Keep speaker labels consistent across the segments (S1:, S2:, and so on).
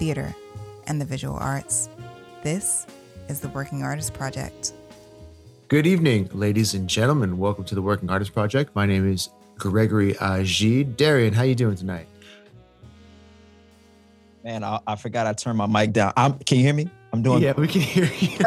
S1: theater, and the visual arts. This is the Working Artist Project.
S2: Good evening, ladies and gentlemen. Welcome to the Working Artist Project. My name is Gregory Agid. Darrian, how you doing tonight?
S3: Man, I, I forgot I turned my mic down. I'm, can you hear me? I'm doing.
S2: Yeah, we can hear you.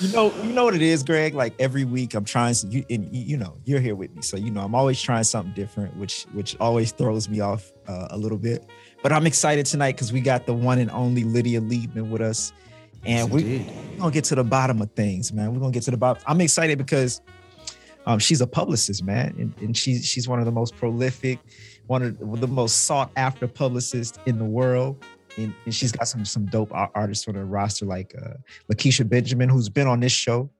S3: you know, you know what it is, Greg. Like every week, I'm trying. You, and you know, you're here with me, so you know, I'm always trying something different, which which always throws me off uh, a little bit. But I'm excited tonight because we got the one and only Lydia Liebman with us, and
S2: Yes,
S3: we, we're gonna get to the bottom of things, man. We're gonna get to the bottom. I'm excited because um, she's a publicist, man, and, and she's she's one of the most prolific, one of the most sought after publicists in the world. And, and she's got some some dope artists on her roster, like uh, Lakecia Benjamin, who's been on this show,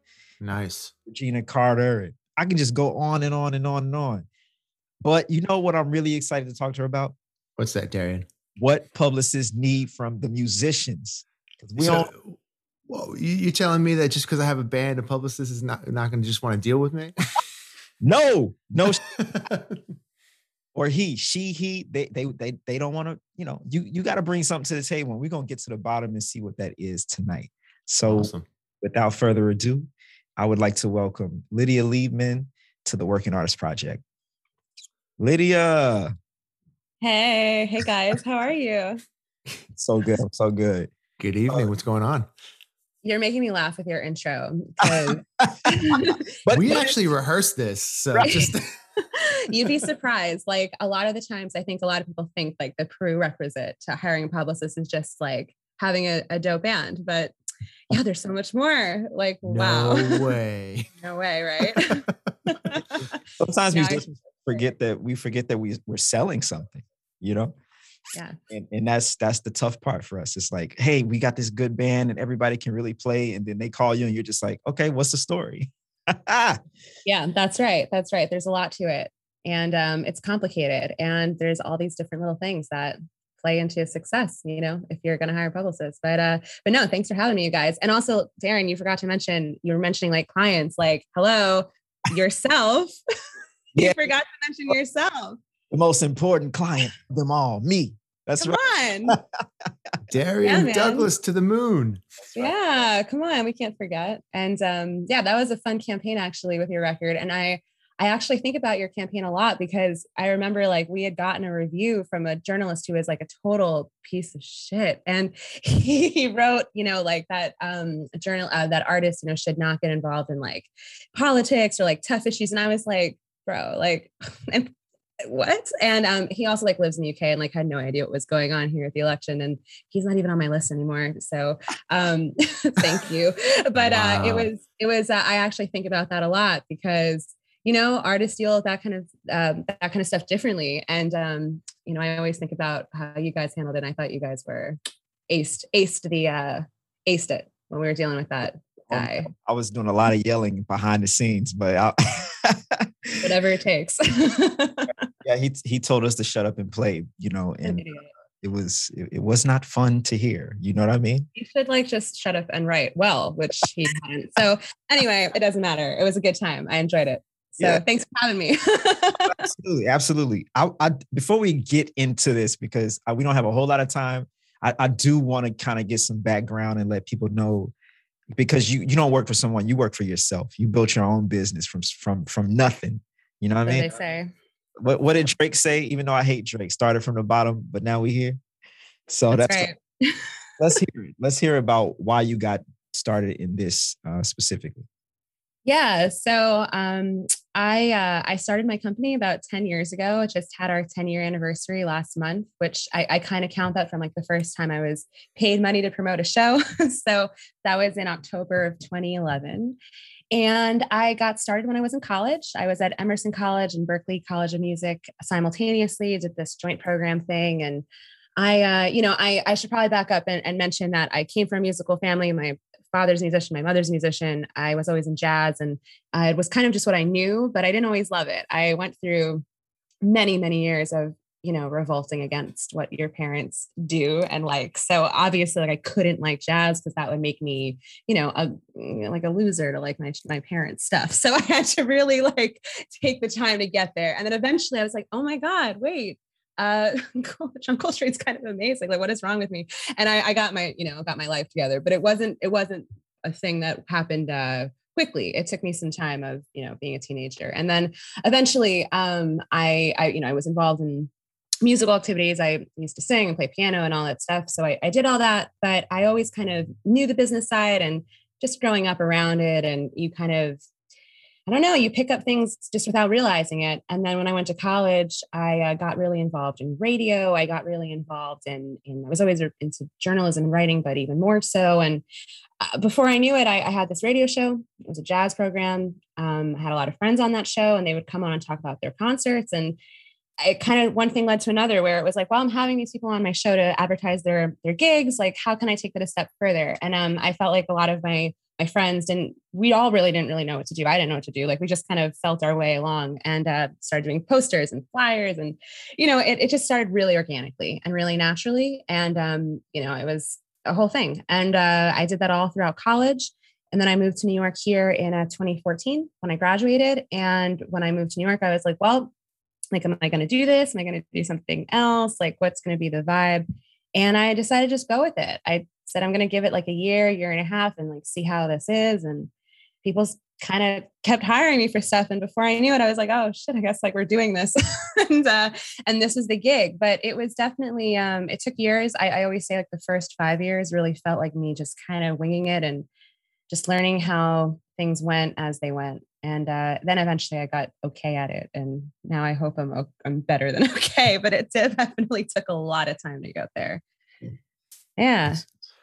S2: nice.
S3: Regina Carter, and I can just go on and on and on and on. But you know what I'm really excited to talk to her about?
S2: What's that, Darrian?
S3: What publicists need from the musicians. We
S2: So,
S3: don't
S2: Well, you, are telling me that just because I have a band, a publicist is not not going to just want to deal with me?
S3: no, no or he, she, he, they they they they don't want to, you know, you you got to bring something to the table. And we're gonna get to the bottom and see what that is tonight. So
S2: awesome.
S3: without further ado, I would like to welcome Lydia Liebman to the Working Artist Project. Lydia,
S4: Hey, hey guys, how are you?
S3: so good, so good.
S2: Good evening. Uh, what's going on?
S4: You're making me laugh with your intro.
S3: But
S2: we actually rehearsed this, so
S4: Right.
S2: just
S4: You'd be surprised. Like a lot of the times, I think a lot of people think like the prerequisite to hiring a publicist is just like having a, a dope band. But yeah, there's so much more. Like, wow.
S2: no way.
S4: no way, right?
S3: sometimes
S4: Yeah, I-
S3: musicians forget that we forget that we we're selling something, you know.
S4: Yeah.
S3: And, and that's that's the tough part for us. It's like, hey, we got this good band and everybody can really play, and then they call you and you're just like, okay, what's the story?
S4: Yeah, that's right. That's right. There's a lot to it. And um, it's complicated. And there's all these different little things that play into success, you know, if you're gonna hire publicists. But uh, but no, thanks for having me, you guys. And also, Darrian, you forgot to mention, you were mentioning like clients, like, hello, yourself.
S3: Yeah.
S4: you forgot to mention yourself.
S3: The most important client of them all, me. That's
S4: Come
S3: right.
S4: on.
S2: Darrian
S4: man.
S2: Douglas to the moon.
S4: yeah, come on. We can't forget. And um, yeah, that was a fun campaign actually with your record. And I I actually think about your campaign a lot because I remember like we had gotten a review from a journalist who was like a total piece of shit. And he wrote, you know, like that um journal uh, that artists, you know, should not get involved in like politics or like tough issues. And I was like, bro, like and what? And um he also like lives in the UK and like had no idea what was going on here at the election. And he's not even on my list anymore. So um thank you. But uh it was it was uh, I actually think about that a lot because you know artists deal with that kind of um, that kind of stuff differently and um you know i always think about how you guys handled it and i thought you guys were aced aced the uh aced it when we were dealing with that
S3: Um,
S4: guy
S3: I was doing a lot of yelling behind the scenes, but I,
S4: whatever it takes
S3: yeah, he he told us to shut up and play, you know, and
S4: uh,
S3: it was it, it was not fun to hear. You know what I mean?
S4: He should like just shut up and write well which he hadn't so anyway it doesn't matter it was a good time i enjoyed it so
S3: Yeah.
S4: thanks for having me
S3: absolutely, absolutely. I, I before we get into this because I, we don't have a whole lot of time, I, I do want to kind of get some background and let people know because you you don't work for someone, you work for yourself. You built your own business from from from nothing. You know what
S4: What
S3: I mean?
S4: they say
S3: What what did Drake say? Even though I hate Drake, started from the bottom, but now we here. So
S4: that's,
S3: that's,
S4: right
S3: let's hear it. Let's hear about why you got started in this uh, specifically.
S4: Yeah. So um, I uh, I started my company about 10 years ago. It just had our 10 year anniversary last month, which I, I kind of count that from like the first time I was paid money to promote a show. so that was in October of 2011. And I got started when I was in college. I was at Emerson College and Berklee College of Music simultaneously, did this joint program thing. And I, uh, you know, I, I should probably back up and, and mention that I came from a musical family. My father's musician, my mother's musician. I was always in jazz and uh, it was kind of just what I knew, but I didn't always love it. I went through many, many years of you know revolting against what your parents do and like so obviously like i couldn't like jazz because that would make me you know a like a loser to like my my parents stuff so i had to really like take the time to get there and then eventually i was like oh my god wait uh John Coltrane's kind of amazing. Like, what is wrong with me? And I, I got my, you know, got my life together, but it wasn't, it wasn't a thing that happened uh quickly. It took me some time of, you know, being a teenager. And then eventually um I I, you know, I was involved in musical activities. I used to sing and play piano and all that stuff. So I, I did all that, but I always kind of knew the business side and just growing up around it. And you kind of, I don't know, you pick up things just without realizing it. And then when I went to college, I uh, got really involved in radio. I got really involved in, in I was always into journalism and writing, but even more so. And uh, before I knew it, I, I, had this radio show. It was a jazz program. Um, I had a lot of friends on that show, and they would come on and talk about their concerts. And it kind of one thing led to another where it was like well i'm having these people on my show to advertise their their gigs like how can i take that a step further? And um, i felt like a lot of my my friends didn't we all really didn't really know what to do. I didn't know what to do. Like we just kind of felt our way along and uh, started doing posters and flyers and you know it, it just started really organically and really naturally. And um, you know it was a whole thing. And uh, i did that all throughout college. And then i moved to new york here in uh, 2014 when i graduated. And when i moved to new york i was like well like, am I going to do this? Am I going to do something else? Like, what's going to be the vibe? And I decided to just go with it. I said, I'm going to give it like a year, year and a half, and like see how this is. And people kind of kept hiring me for stuff. And before I knew it, I was like, oh shit, I guess like we're doing this. and uh, and this is the gig. But it was definitely um, it took years. I, I always say like the first five years really felt like me just kind of winging it and just learning how things went as they went and uh, then eventually I got okay at it, and now I hope I'm I'm better than okay. But it definitely took a lot of time to get there. Yeah.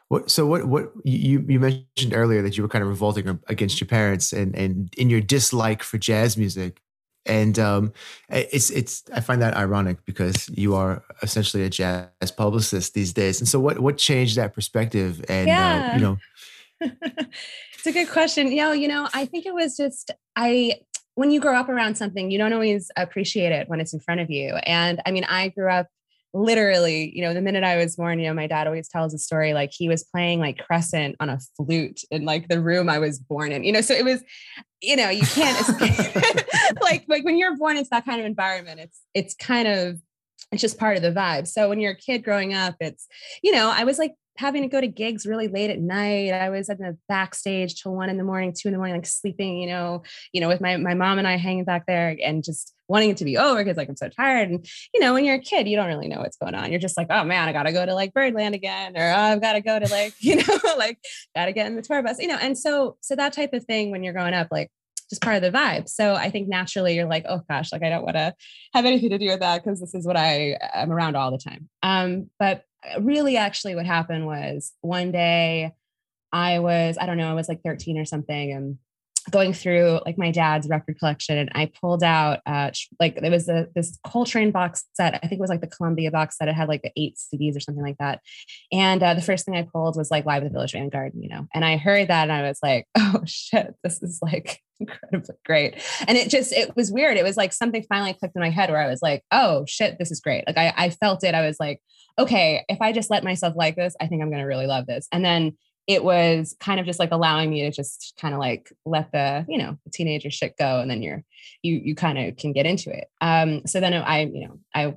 S2: What, so what what you you mentioned earlier that you were kind of revolting against your parents and and in your dislike for jazz music and um it's it's i find that ironic because you are essentially a jazz publicist these days and so what what changed that perspective and yeah. uh, you know
S4: it's a good question. Know, you know, I think it was just I when you grow up around something, you don't always appreciate it when it's in front of you. And I mean, I grew up literally, you know, the minute I was born, you know, my dad always tells a story like he was playing like crescent on a flute in like the room I was born in. You know, so it was, you know, you can't escape. like like when you're born it's that kind of environment, it's it's kind of it's just part of the vibe. So when you're a kid growing up, it's, you know, I was like having to go to gigs really late at night. I was at the backstage till one in the morning, two in the morning, like sleeping, you know, you know, with my my mom and I hanging back there and just wanting it to be over because like I'm so tired. And you know, when you're a kid, you don't really know what's going on. You're just like, oh man, I gotta go to like Birdland again, or oh, I've got to go to like, you know, like gotta get in the tour bus, you know. And so so that type of thing when you're growing up, like just part of the vibe. So I think naturally you're like, oh gosh, like I don't want to have anything to do with that because this is what I am around all the time. Um, but really, actually, what happened was one day I was, I don't know, I was like 13 or something, and going through like my dad's record collection and I pulled out uh like there was a this Coltrane box set. I think it was like the Columbia box set. It had like the eight CDs or something like that. And uh, the first thing I pulled was like Live at the Village Vanguard, you know. And I heard that and I was like, oh shit, this is like incredibly great. And it just it was weird. It was like something finally clicked in my head where I was like, oh shit, this is great. Like I, I felt it. I was like, okay, if I just let myself like this, I think I'm gonna really love this. And then it was kind of just like allowing me to just kind of like let the you know teenager shit go and then you're you you kind of can get into it. Um so then i you know i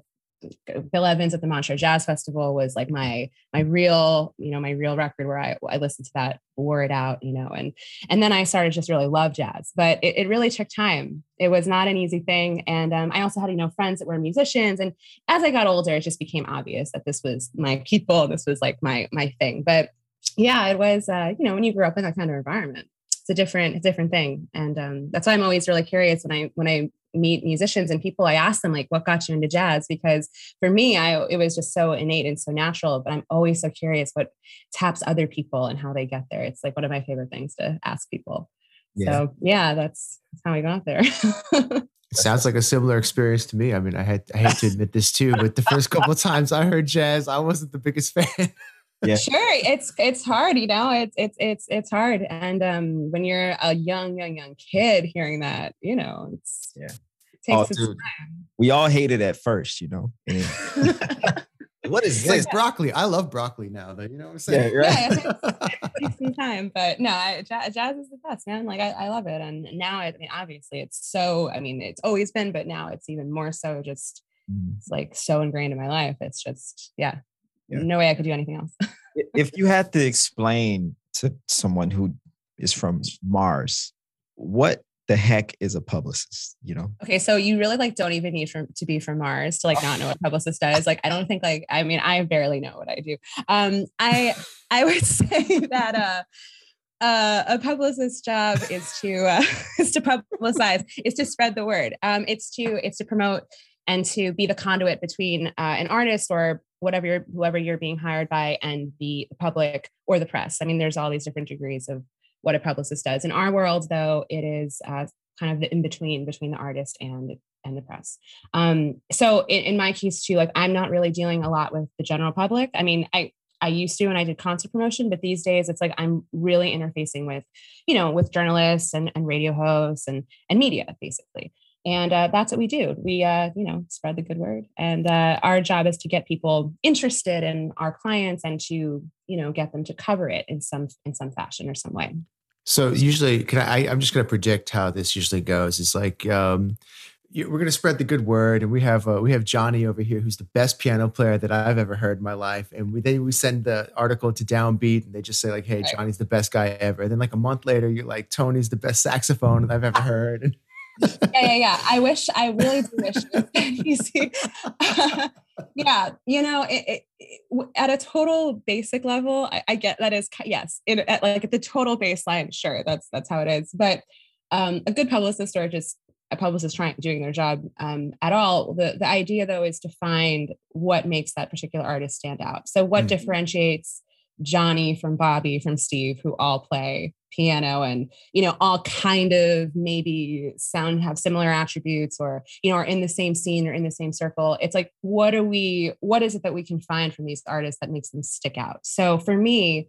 S4: bill evans at the montreux jazz festival was like my my real you know my real record where i i listened to that wore it out you know and and then i started just really love jazz. But it, it really took time. It was not an easy thing and um, i also had you know friends that were musicians and as i got older it just became obvious that this was my people this was like my my thing. But yeah, it was, uh, you know, when you grew up in that kind of environment, it's a different, a different thing. And um, that's why I'm always really curious when I, when I meet musicians and people, I ask them like, what got you into jazz? Because for me, I, it was just so innate and so natural, but I'm always so curious what taps other people and how they get there. It's like one of my favorite things to ask people. Yeah. So yeah, that's, that's how we got there.
S2: It sounds like a similar experience to me. I mean, I had I hate to admit this too, but the first couple of times I heard jazz, I wasn't the biggest fan.
S4: Yeah. Sure, it's it's hard, you know. It's it's it's it's hard, and um, when you're a young young young kid hearing that, you know, it's
S3: yeah. It oh, dude, we all hate it at first, you know.
S2: what is it's this? Like broccoli. I love broccoli now, though. You know what I'm saying?
S4: Yeah, right. yeah it takes some time, but no, I, jazz, jazz, is the best, man. Like I, I love it, and now I mean, obviously, it's so. I mean, it's always been, but now it's even more so. Just mm. it's like so ingrained in my life. It's just yeah, yeah. no way I could do anything else.
S3: if you had to explain to someone who is from Mars, what the heck is a publicist you know
S4: okay so you really like don't even need from, to be from mars to like not know what a publicist does like i don't think like i mean i barely know what i do um i i would say that uh uh, a publicist's job is to uh, is to publicize, is to spread the word. Um, it's to it's to promote and to be the conduit between uh, an artist or whatever you're, whoever you're being hired by and the public or the press. I mean, there's all these different degrees of what a publicist does. In our world, though, it is uh, kind of the in between between the artist and and the press. Um, so in, in my case too, like I'm not really dealing a lot with the general public. I mean, I I used to and I did concert promotion, but these days it's like I'm really interfacing with, you know, with journalists and, and radio hosts and and media basically. And uh, that's what we do. We, uh, you know, spread the good word. And uh, our job is to get people interested in our clients and to, you know, get them to cover it in some in some fashion or some way.
S2: So usually, can I? I'm just going to predict how this usually goes. It's like um, we're going to spread the good word, and we have uh, we have Johnny over here, who's the best piano player that I've ever heard in my life. And we then we send the article to Downbeat, and they just say like, "Hey, Johnny's the best guy ever." And then like a month later, you're like, "Tony's the best saxophone I've ever heard."
S4: Yeah, yeah, yeah. I wish, I really do wish. you see, yeah, you know, it, it, it, at a total basic level, I, I get that is yes, it, at like at the total baseline, sure, that's that's how it is. But um, a good publicist or just a publicist trying doing their job um, at all. The the idea though is to find what makes that particular artist stand out. So what mm-hmm. differentiates Johnny from Bobby from Steve, who all play piano and you know all kind of maybe sound have similar attributes or you know are in the same scene or in the same circle. It's like what are we what is it that we can find from these artists that makes them stick out? So for me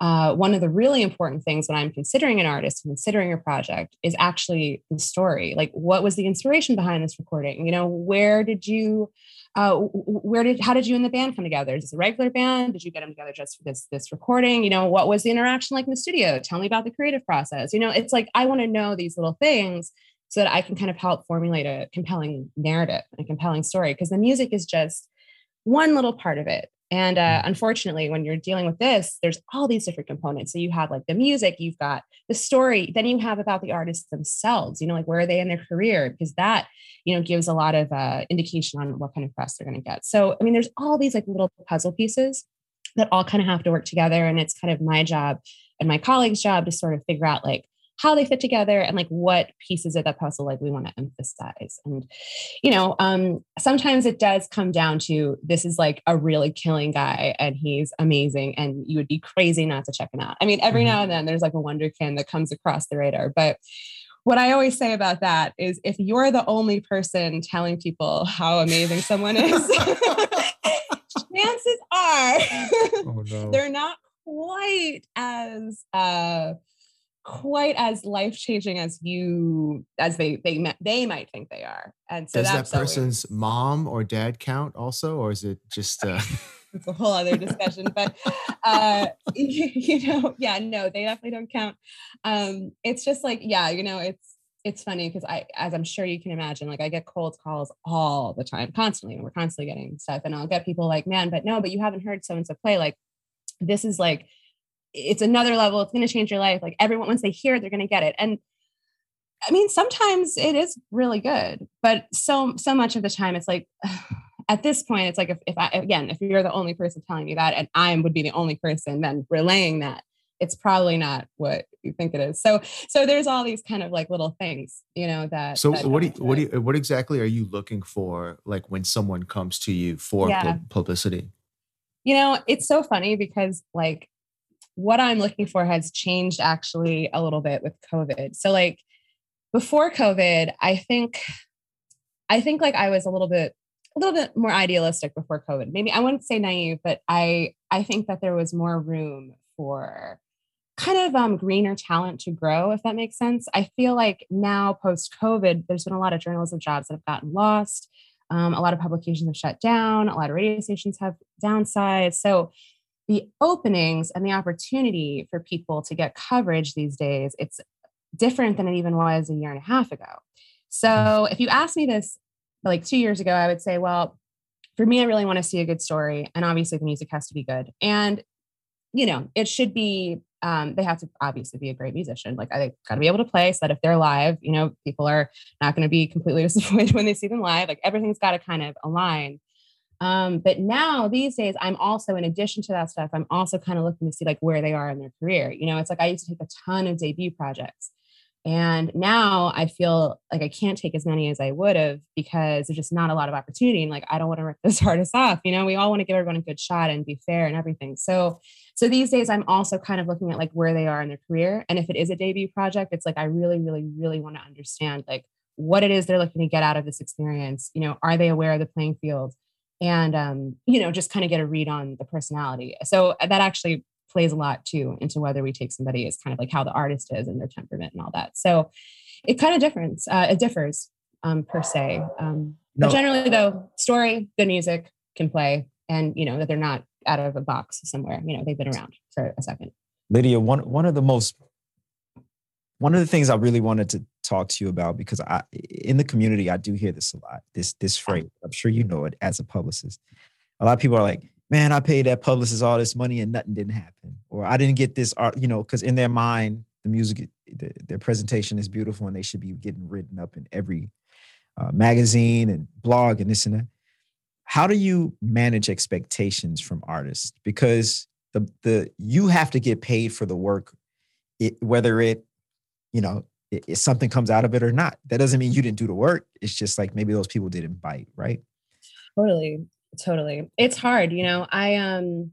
S4: uh, one of the really important things when i'm considering an artist considering a project is actually the story like what was the inspiration behind this recording you know where did you uh, where did how did you and the band come together? Is this a regular band? Did you get them together just for this this recording? You know, what was the interaction like in the studio? Tell me about the creative process. You know, it's like I want to know these little things so that I can kind of help formulate a compelling narrative and a compelling story because the music is just one little part of it. And uh, mm. unfortunately, when you're dealing with this, there's all these different components. So you have like the music, you've got the story, then you have about the artists themselves, you know, like where are they in their career? Because that, you know, gives a lot of uh, indication on what kind of press they're going to get. So, I mean, there's all these like little puzzle pieces that all kind of have to work together. And it's kind of my job and my colleagues' job to sort of figure out like, how they fit together and like what pieces of that puzzle like we want to emphasize and you know um sometimes it does come down to this is like a really killing guy and he's amazing and you would be crazy not to check him out i mean every mm-hmm. now and then there's like a wonderkin that comes across the radar but what I always say about that is if you're the only person telling people how amazing someone is, chances are oh, no. they're not quite as uh, quite as life changing as you as they they they might think they are. And so
S2: does that person's mom or dad count also, or is it just? Uh...
S4: it's a whole other discussion, but uh, you, you, know, yeah, no, they definitely don't count. Um, it's just like, yeah, you know, it's it's funny because I, as I'm sure you can imagine, like I get cold calls all the time, constantly, and we're constantly getting stuff, and I'll get people like, man, but no, but you haven't heard so and so play. Like, this is like it's another level it's going to change your life like everyone once they hear it they're going to get it. And i mean sometimes it is really good but so so much of the time it's like at this point it's like if, if i again if you're the only person telling me that and i would be the only person then relaying that it's probably not what you think it is. So so there's all these kind of like little things you know that
S2: so
S4: that
S2: what do you, what do you, what exactly are you looking for like when someone comes to you for yeah. publicity?
S4: You know it's so funny because like what I'm looking for has changed actually a little bit with COVID. So like before COVID, I think I think like I was a little bit a little bit more idealistic before COVID. Maybe I wouldn't say naive, but I I think that there was more room for kind of um, greener talent to grow, if that makes sense. I feel like now post COVID, there's been a lot of journalism jobs that have gotten lost. Um, a lot of publications have shut down. A lot of radio stations have downsized. So the openings and the opportunity for people to get coverage these days, it's different than it even was a year and a half ago. So if you asked me this like two years ago, I would say, well, for me, I really want to see a good story. And obviously the music has to be good. And, you know, it should be, um, they have to obviously be a great musician. Like I got to be able to play so that if they're live, you know, people are not going to be completely disappointed when they see them live. Like everything's got to kind of align. Um, but now these days, I'm also, in addition to that stuff, I'm also kind of looking to see like where they are in their career. You know, it's like I used to take a ton of debut projects. And now I feel like I can't take as many as I would have because there's just not a lot of opportunity. And like, I don't want to rip this artist off. You know, we all want to give everyone a good shot and be fair and everything. So, so these days I'm also kind of looking at like where they are in their career. And if it is a debut project, it's like, I really, really, really want to understand like what it is they're looking to get out of this experience. You know, are they aware of the playing field? And, um, you know, just kind of get a read on the personality. So that actually plays a lot too into whether we take somebody as kind of like how the artist is and their temperament and all that. So it kind of differs. Uh, it differs um, per se. Um, no. But generally, though, story, good music can play, and you know that they're not out of a box somewhere. You know, they've been around for a second.
S3: Lydia, one one of the most one of the things I really wanted to talk to you about because I in the community I do hear this a lot. This this phrase. I'm sure you know it as a publicist. A lot of people are like, man, I paid that publicist all this money and nothing didn't happen. Or I didn't get this art, you know, because in their mind, the music, the, their presentation is beautiful and they should be getting written up in every uh, magazine and blog and this and that. How do you manage expectations from artists? Because the the you have to get paid for the work, it, whether it, you know, if something comes out of it or not. That doesn't mean you didn't do the work. It's just like maybe those people didn't bite, right?
S4: Totally totally it's hard you know i um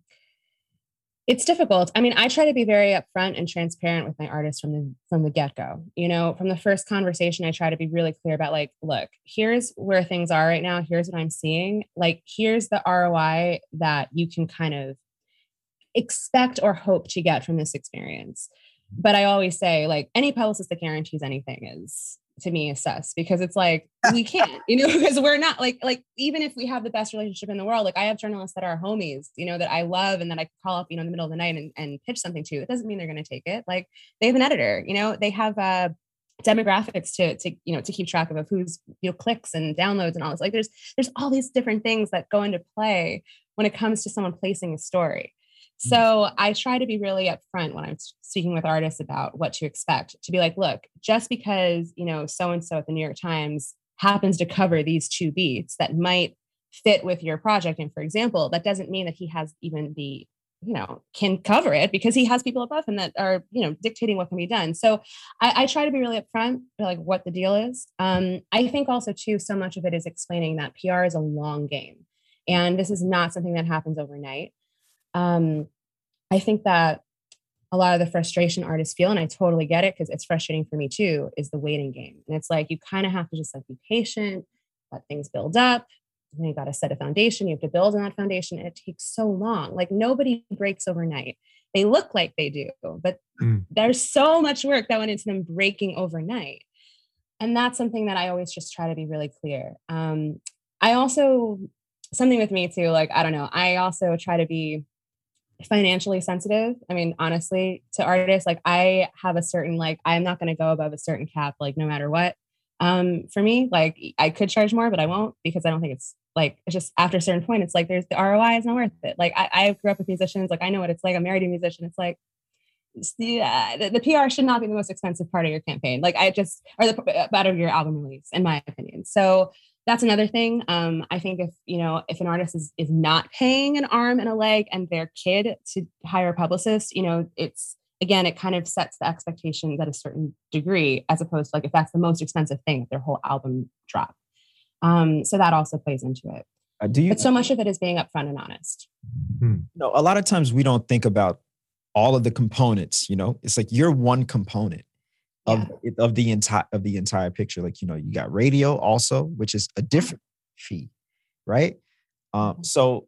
S4: it's difficult i mean i try to be very upfront and transparent with my artists from the from the get-go you know from the first conversation i try to be really clear about like look here's where things are right now here's what i'm seeing like here's the roi that you can kind of expect or hope to get from this experience but i always say like any publicist that guarantees anything is to me is sus because it's like we can't, you know, because we're not like like even if we have the best relationship in the world, like I have journalists that are homies, you know, that I love and that I call up, you know, in the middle of the night and, and pitch something to. It doesn't mean they're going to take it. Like they have an editor, you know, they have uh demographics to to you know to keep track of of who's you know clicks and downloads and all this like there's there's all these different things that go into play when it comes to someone placing a story. So I try to be really upfront when I'm speaking with artists about what to expect to be like, look, just because, you know, so and so at the New York Times happens to cover these two beats that might fit with your project. And for example, that doesn't mean that he has even the you know can cover it because he has people above him that are you know dictating what can be done. So i, I try to be really upfront like what the deal is. Um, i think also too so much of it is explaining that pr is a long game and this is not something that happens overnight um, I think that a lot of the frustration artists feel, and I totally get it because it's frustrating for me too, is the waiting game. And it's like you kind of have to just like be patient, let things build up. And you got to set a foundation. You have to build on that foundation. And it takes so long. Like nobody breaks overnight. They look like they do, but mm. there's so much work that went into them breaking overnight. And that's something that I always just try to be really clear. Um, I also, something with me too, like, I don't know, I also try to be financially sensitive. I mean, honestly, to artists, like I have a certain like I'm not going to go above a certain cap, like no matter what. Um, for me, like I could charge more, but I won't because I don't think it's like it's just after a certain point, it's like there's the ROI is not worth it. Like I, I grew up with musicians, like I know what it's like. I'm married to a musician. It's like yeah, the, the, PR should not be the most expensive part of your campaign. Like I just or the part of your album release, in my opinion. So that's another thing. Um, I think if you know if an artist is is not paying an arm and a leg and their kid to hire a publicist, you know, it's again it kind of sets the expectations at a certain degree, as opposed to like if that's the most expensive thing, their whole album drop. Um, so that also plays into it. Uh, do you? But so much of it is being upfront and honest.
S3: Hmm. No, a lot of times we don't think about all of the components, you know, it's like you're one component of yeah. of the entire of the entire picture. Like, you know, you got radio also, which is a different fee, right? Um, mm-hmm. so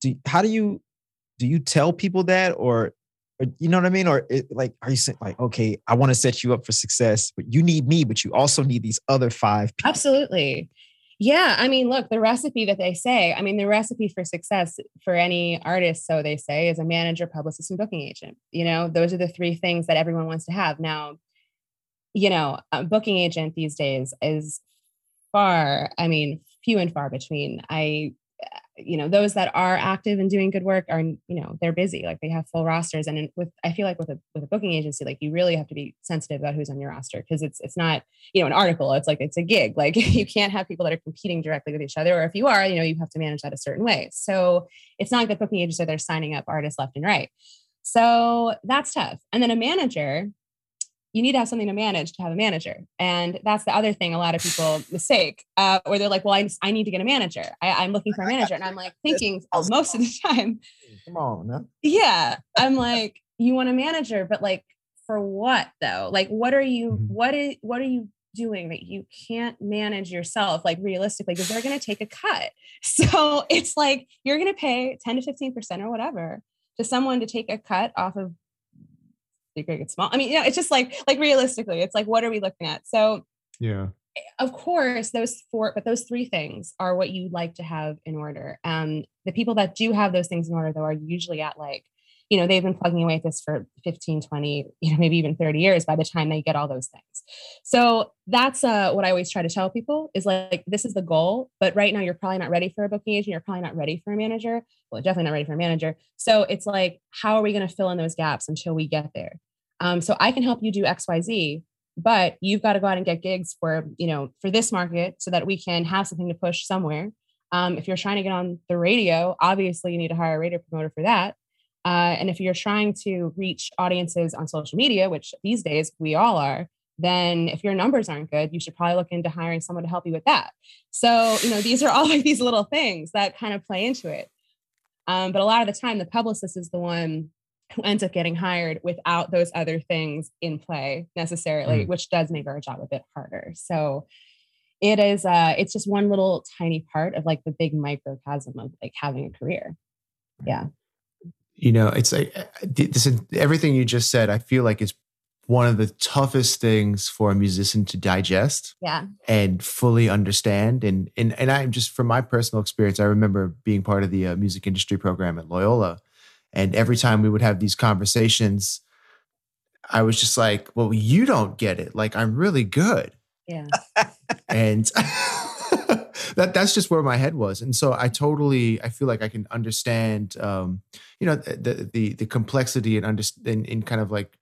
S3: do how do you do you tell people that or, or you know what I mean? Or it, like, are you saying like, okay, I want to set you up for success, but you need me, but you also need these other five
S4: people. Absolutely. Yeah, I mean, look, the recipe that they say, I mean, the recipe for success for any artist, so they say, is a manager, publicist, and booking agent. You know, those are the three things that everyone wants to have. Now, you know, a booking agent these days is far, I mean, few and far between. I you know those that are active and doing good work are you know they're busy like they have full rosters. And with i feel like with a with a booking agency like you really have to be sensitive about who's on your roster because it's it's not you know an article it's like it's a gig. Like you can't have people that are competing directly with each other or if you are you know you have to manage that a certain way. So it's not that booking agents are there signing up artists left and right. So that's tough. And then a manager you need to have something to manage to have a manager. And that's the other thing a lot of people mistake, uh, where they're like, well, I, I need to get a manager. I, am looking for a manager. And I'm like thinking most of the time,
S3: come on.
S4: Yeah. I'm like, you want a manager, but like for what though? Like, what are you, mm-hmm. what is, what are you doing that you can't manage yourself like realistically because they're going to take a cut so it's like you're going to pay 10 to 15 percent or whatever to someone to take a cut off of big, big, small. I mean, you know, it's just like like realistically, it's like what are we looking at? So
S2: yeah.
S4: Of course, those four, but those three things are what you like to have in order. Um, the people that do have those things in order, though, are usually at like you know they've been plugging away at this for 15 20 you know maybe even 30 years by the time they get all those things. So that's uh, what i always try to tell people is like this is the goal but right now you're probably not ready for a booking agent you're probably not ready for a manager. Well definitely not ready for a manager. So it's like how are we going to fill in those gaps until we get there? Um, so i can help you do xyz but you've got to go out and get gigs for you know for this market so that we can have something to push somewhere. Um, if you're trying to get on the radio obviously you need to hire a radio promoter for that uh, and if you're trying to reach audiences on social media, which these days we all are, then if your numbers aren't good, you should probably look into hiring someone to help you with that. So, you know, these are all like these little things that kind of play into it. Um, but a lot of the time, the publicist is the one who ends up getting hired without those other things in play necessarily, mm. which does make our job a bit harder. So it is uh it's just one little tiny part of like the big microcosm of like having a career. Yeah
S2: you know, it's like uh, this everything you just said. I feel like is one of the toughest things for a musician to digest,
S4: yeah,
S2: and fully understand. And and and I'm just from my personal experience, I remember being part of the uh, music industry program at Loyola, and every time we would have these conversations, I was just like, "Well, you don't get it. Like, I'm really good."
S4: Yeah,
S2: and. that that's just where my head was. And so i totally i feel like i can understand um you know the the the complexity and understand in kind of like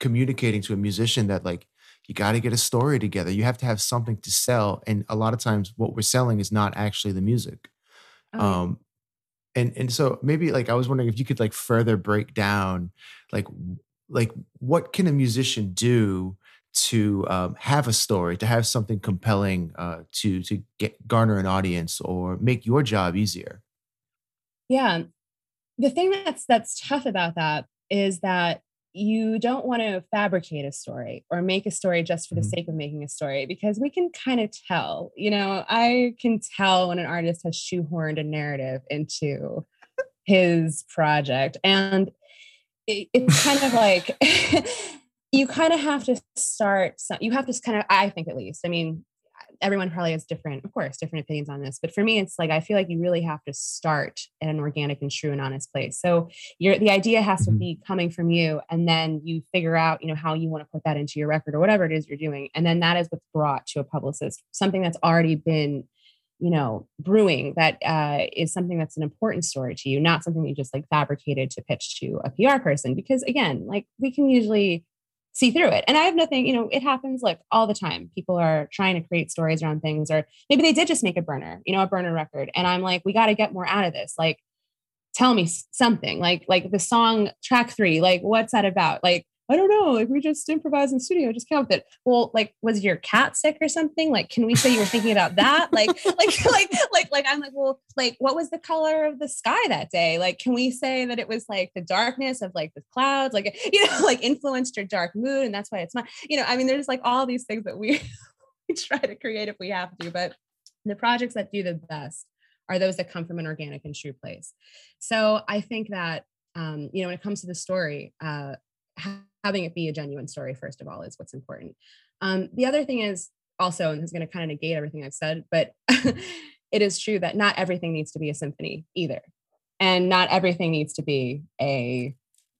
S2: communicating to a musician that like you got to get a story together. You have to have something to sell. And a lot of times what we're selling is not actually the music. Oh, um and and so maybe like i was wondering if you could like further break down like like what can a musician do to um, have a story, to have something compelling uh, to to get garner an audience or make your job easier.
S4: Yeah, the thing that's that's tough about that is that you don't want to fabricate a story or make a story just for the mm-hmm. sake of making a story because we can kind of tell. You know, I can tell when an artist has shoehorned a narrative into his project, and it, it's kind of like. you kind of have to start some, you have to kind of i think at least i mean everyone probably has different of course different opinions on this but for me it's like i feel like you really have to start at an organic and true and honest place so your the idea has mm-hmm. to be coming from you and then you figure out you know how you want to put that into your record or whatever it is you're doing and then that is what's brought to a publicist something that's already been you know brewing that uh, is something that's an important story to you not something you just like fabricated to pitch to a pr person because again like we can usually see through it. And I have nothing, you know, it happens like all the time. People are trying to create stories around things, or maybe they did just make a burner, you know, a burner record. And I'm like, we got to get more out of this. Like, tell me something like, like the song track three, like what's that about? Like, I don't know. Like we just improvised in studio, just came up with it. Well, like, was your cat sick or something? Like, can we say you were thinking about that? Like, like, like, like, like, I'm like, well, like, what was the color of the sky that day? Like, can we say that it was like the darkness of like the clouds, like, you know, like influenced your dark mood, and that's why it's not, you know, I mean, there's like all these things that we we try to create if we have to, but the projects that do the best are those that come from an organic and true place. So I think that um, you know, when it comes to the story, uh, having it be a genuine story, first of all, is what's important. Um, the other thing is also, and this is going to kind of negate everything I've said, but it is true that not everything needs to be a symphony either. And not everything needs to be a,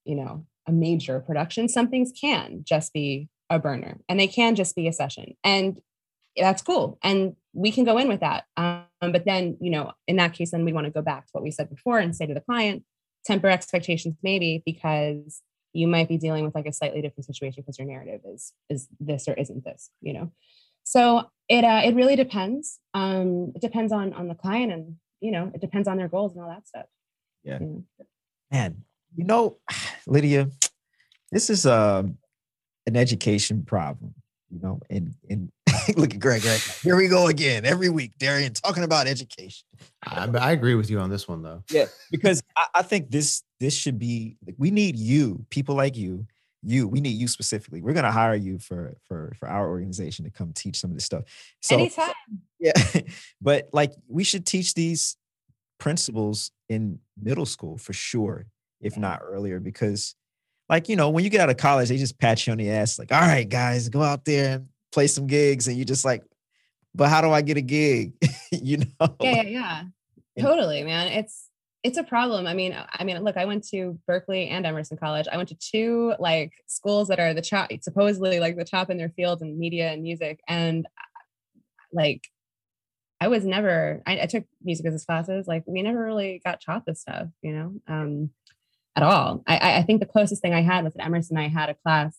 S4: you know, a major production. Some things can just be a burner and they can just be a session. And that's cool. And we can go in with that. Um, but then, you know, in that case, then we want to go back to what we said before and say to the client, temper expectations maybe because you might be dealing with like a slightly different situation because your narrative is is this or isn't this you know? So it uh, it really depends um it depends on on the client and you know it depends on their goals and all that stuff.
S3: Yeah. You know? man you know lydia this is um an education problem you know and and look at greg right here we go again every week darrian talking about education
S2: I, I agree with you on this one though.
S3: Yeah, because I, I think this this should be we need you, people like you, you. We need you specifically. We're gonna hire you for for for our organization to come teach some of this stuff.
S4: So anytime.
S3: Yeah, but like we should teach these principles in middle school for sure, if not earlier, because like you know when you get out of college, they just pat you on the ass like, all right, guys, go out there and play some gigs, and you just like, but how do I get a gig? you know?
S4: Yeah, yeah, yeah. Totally, man. It's it's a problem. I mean, I mean, look, I went to Berklee and Emerson College. I went to two like schools that are the top, supposedly like the top in their field in media and music. And like, I was never. I, I took music business classes. Like, we never really got taught this stuff, you know, um, at all. I, I think the closest thing I had was at Emerson. I had a class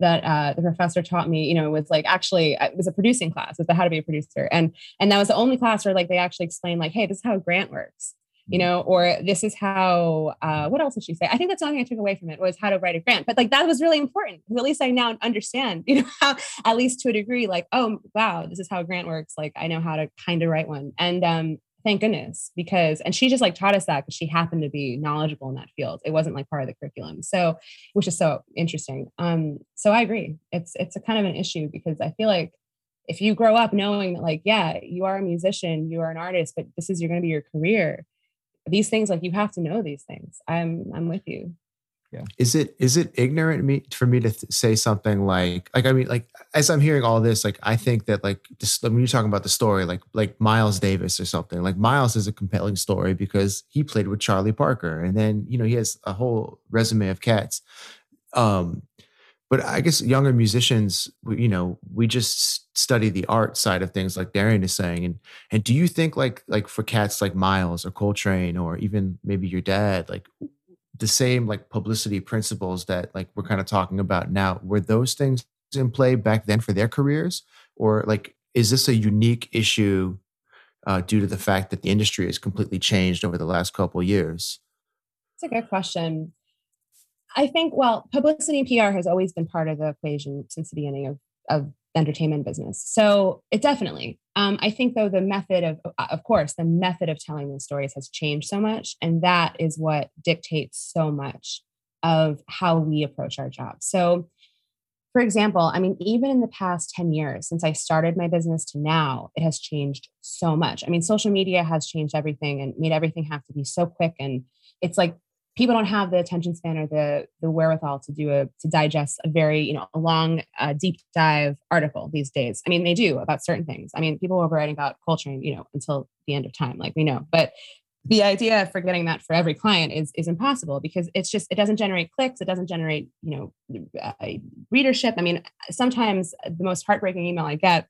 S4: that uh, the professor taught me, you know, was like actually uh, it was a producing class, was the how to be a producer, and and that was the only class where like they actually explained like, hey, this is how a grant works, you mm-hmm. know, or this is how uh, what else did she say? I think that's the only thing I took away from it was how to write a grant, but like that was really important at least I now understand, you know, how, at least to a degree, like oh wow, this is how a grant works. Like I know how to kind of write one, and um, thank goodness because and she just like taught us that because she happened to be knowledgeable in that field. It wasn't like part of the curriculum so which is so interesting. Um so i agree. It's it's a kind of an issue because i feel like if you grow up knowing that like yeah you are a musician you are an artist but this is you're going to be your career these things like you have to know these things. I'm i'm with you
S2: yeah. Is it is it ignorant me for me to th- say something like like i mean like as i'm hearing all this like i think that like this, when you're talking about the story like like miles davis or something like miles is a compelling story because he played with charlie parker and then you know he has a whole resume of cats. Um but i guess younger musicians you know we just study the art side of things like darrian is saying and and do you think like like for cats like miles or coltrane or even maybe your dad like the same like publicity principles that like we're kind of talking about now were those things in play back then for their careers? Or like is this a unique issue uh, due to the fact that the industry has completely changed over the last couple years?
S4: It's a good question. I think well publicity and pr has always been part of the equation since the beginning of, of entertainment business. So it definitely. Um, I think though the method of, uh, of course, the method of telling those stories has changed so much, and that is what dictates so much of how we approach our job. So, for example, I mean, even in the past 10 years since I started my business to now, it has changed so much. I mean, social media has changed everything and made everything have to be so quick. And it's like people don't have the attention span or the the wherewithal to do a to digest a very you know a long uh, deep dive article these days. I mean they do about certain things. I mean people were writing about culture you know until the end of time like we know. But the idea for getting that for every client is is impossible because it's just it doesn't generate clicks. It doesn't generate you know uh, readership. I mean sometimes the most heartbreaking email i get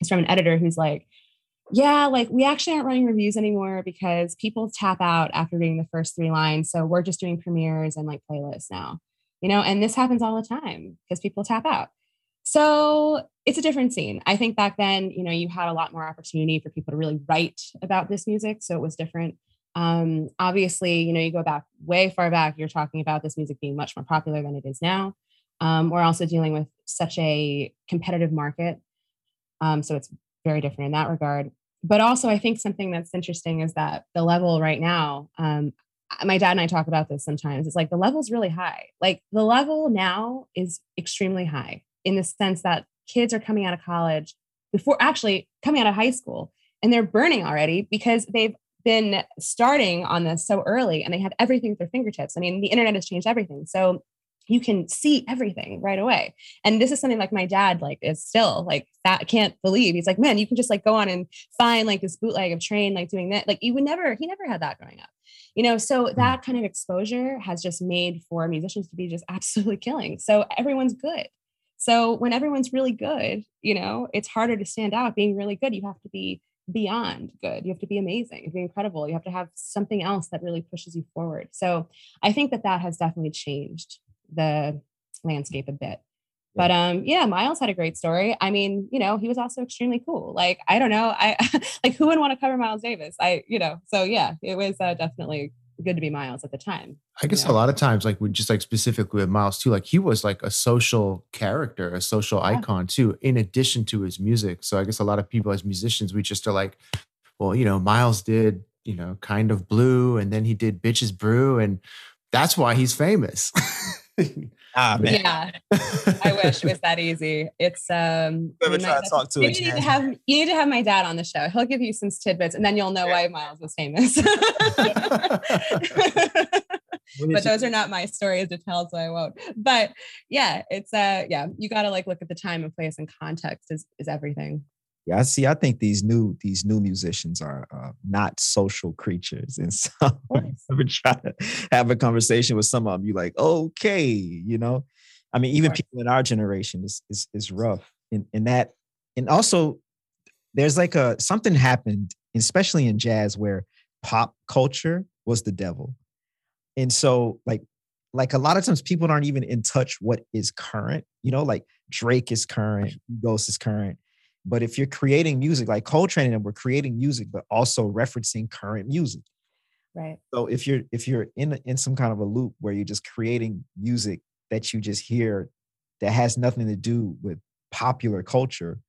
S4: is from an editor who's like yeah, like we actually aren't running reviews anymore because people tap out after reading the first three lines. So we're just doing premieres and like playlists now, you know, and this happens all the time because people tap out. So it's a different scene. I think back then, you know, you had a lot more opportunity for people to really write about this music. So it was different. Um, obviously, you know, you go back way far back, you're talking about this music being much more popular than it is now. Um, we're also dealing with such a competitive market. Um, so it's very different in that regard. But also, I think something that's interesting is that the level right now, um, my dad and I talk about this sometimes. It's like the level's really high. Like the level now is extremely high in the sense that kids are coming out of college before actually coming out of high school and they're burning already because they've been starting on this so early and they have everything at their fingertips. I mean, the internet has changed everything. So you can see everything right away. And this is something like my dad like is still like that can't believe. He's like, man, you can just like go on and find like this bootleg of Trane like doing that. Like you would never, he never had that growing up. You know, so hmm. that kind of exposure has just made for musicians to be just absolutely killing. So everyone's good. So when everyone's really good, you know, it's harder to stand out being really good. You have to be beyond good. You have to be amazing. You have to be incredible. You have to have something else that really pushes you forward. So I think that that has definitely changed the landscape a bit. But um, yeah, Miles had a great story. I mean, you know, he was also extremely cool. Like, I don't know, I like who would want to cover Miles Davis? I, you know, so yeah, it was uh, definitely good to be Miles at the time.
S2: I guess know? a lot of times, like we just like specifically with Miles too, like he was like a social character, a social yeah. icon too, in addition to his music. So I guess a lot of people as musicians, we just are like, well, you know, Miles did, you know, kind of blue, and then he did Bitches Brew, and that's why he's famous.
S4: ah, man. Yeah. I wish it was that easy. It's um
S3: Never try to talk to
S4: you need to have you need to have my dad on the show. He'll give you some tidbits and then you'll know why Miles was famous. but those are not my stories to tell, so I won't. But yeah, it's uh yeah, you gotta like look at the time and place and context is is everything.
S3: Yeah, I see. I think these new these new musicians are uh, not social creatures, and so I've been trying to have a conversation with some of them. You like, okay, you know, I mean, even people in our generation is is is rough in in that, and also there's like a something happened, especially in jazz, where pop culture was the devil, and so like like a lot of times people aren't even in touch what is current. You know, like Drake is current, Ghost is current but if you're creating music like Coltrane and we're creating music, but also referencing current music.
S4: Right.
S3: So if you're if you're in in some kind of a loop where you're just creating music that you just hear that has nothing to do with popular culture,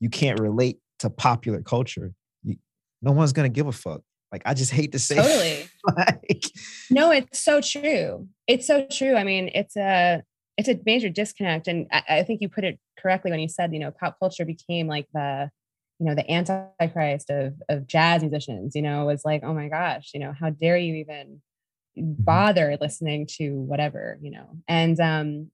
S3: you can't relate to popular culture. You, no one's gonna give a fuck. Like I just hate to say
S4: totally. like, no, it's so true. It's so true. I mean, it's a it's a major disconnect. And I, I, think you put it correctly when you said, you know, pop culture became like the, you know, the antichrist of of jazz musicians. You know, was like, oh my gosh, you know, how dare you even mm-hmm. bother listening to whatever, you know? And um,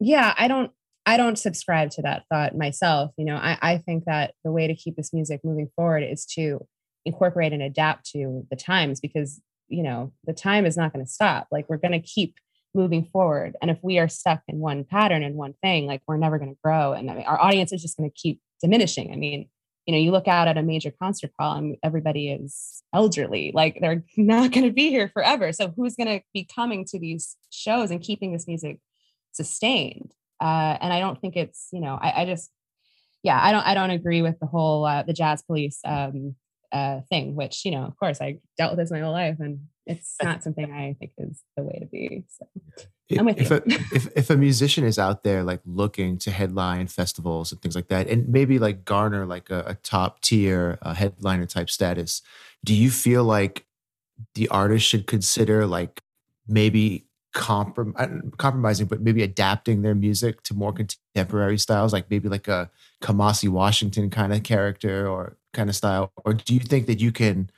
S4: yeah, I don't. I don't subscribe to that thought myself. You know, I, I think that the way to keep this music moving forward is to incorporate and adapt to the times because you know the time is not going to stop like we're going to keep moving forward. And if we are stuck in one pattern and one thing, like we're never going to grow. And I mean, our audience is just going to keep diminishing. I mean, you know, you look out at a major concert hall and everybody is elderly, like they're not going to be here forever. So who's going to be coming to these shows and keeping this music sustained? Uh, and I don't think it's, you know, I, I, just, yeah, I don't, I don't agree with the whole, uh, the jazz police um, uh, thing, which, you know, of course I dealt with this my whole life and it's not something I think is the way to be. So I'm with
S2: if
S4: you.
S2: A, if, if a musician is out there like looking to headline festivals and things like that, and maybe like garner like a, a top tier uh, headliner type status, do you feel like the artist should consider like maybe comprom- compromising, but maybe adapting their music to more contemporary styles, like maybe like a Kamasi Washington kind of character or kind of style? Or do you think that you can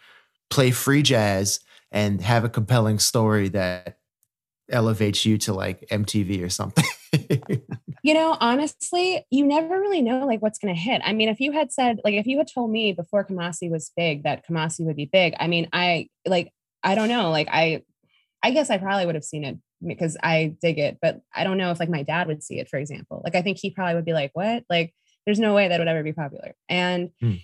S2: play free jazz and have a compelling story that elevates you to like MTV or something.
S4: you know, honestly, you never really know like what's going to hit. I mean, if you had said like if you had told me before Kamasi was big that Kamasi would be big, I mean, I like I don't know, like I I guess I probably would have seen it because I dig it, but I don't know if like my dad would see it, for example. Like I think he probably would be like, "What?" Like there's no way that would ever be popular. And hmm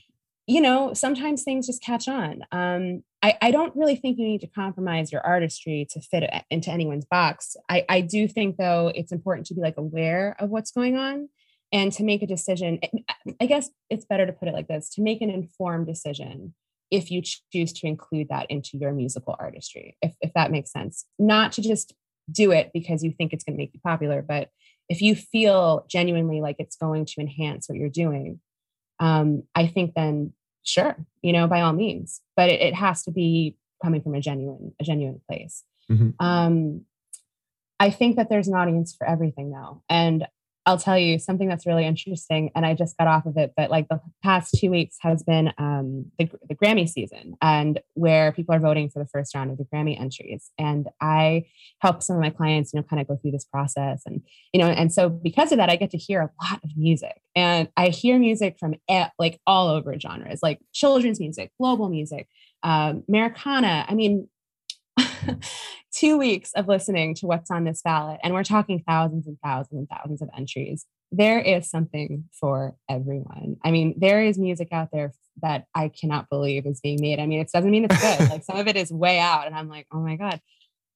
S4: you know, sometimes things just catch on. Um, I, I, don't really think you need to compromise your artistry to fit into anyone's box. I, I do think, though, it's important to be like aware of what's going on and to make a decision. I guess it's better to put it like this to make an informed decision if you choose to include that into your musical artistry, if, if that makes sense. Not to just do it because you think it's going to make you popular, but if you feel genuinely like it's going to enhance what you're doing, um, I think then sure, you know, by all means, but it, it has to be coming from a genuine, a genuine place. Mm-hmm. Um, I think that there's an audience for everything now. And I'll tell you something that's really interesting, and I just got off of it, but like the past two weeks has been um, the, the Grammy season, and where people are voting for the first round of the Grammy entries. And I help some of my clients, you know, kind of go through this process, and you know, and so because of that, I get to hear a lot of music, and I hear music from like all over genres, like children's music, global music, um, Americana. I mean, two weeks of listening to what's on this ballot, and we're talking thousands and thousands and thousands of entries. There is something for everyone. I mean, there is music out there that I cannot believe is being made. I mean, it doesn't mean it's good. like some of it is way out, and I'm like, oh my god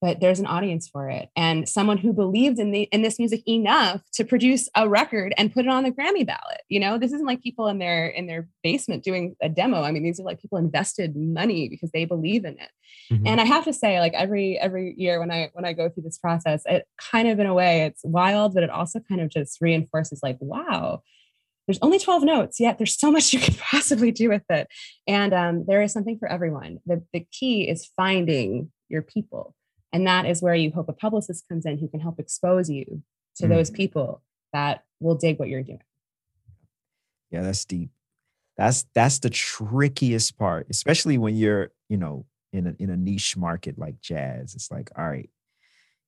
S4: but there's an audience for it and someone who believed in the in this music enough to produce a record and put it on the Grammy ballot. You know, this isn't like people in their in their basement doing a demo. I mean, these are like people invested money because they believe in it. Mm-hmm. And I have to say, like every every year when I when I go through this process, it kind of in a way it's wild, but it also kind of just reinforces like, wow, there's only 12 notes yet there's so much you could possibly do with it and um, there is something for everyone the, the key is finding your people and that is where you hope a publicist comes in who can help expose you to mm. those people that will dig what you're doing.
S3: Yeah, that's deep. That's that's the trickiest part, especially when you're, you know, in a in a niche market like jazz. It's like, all right,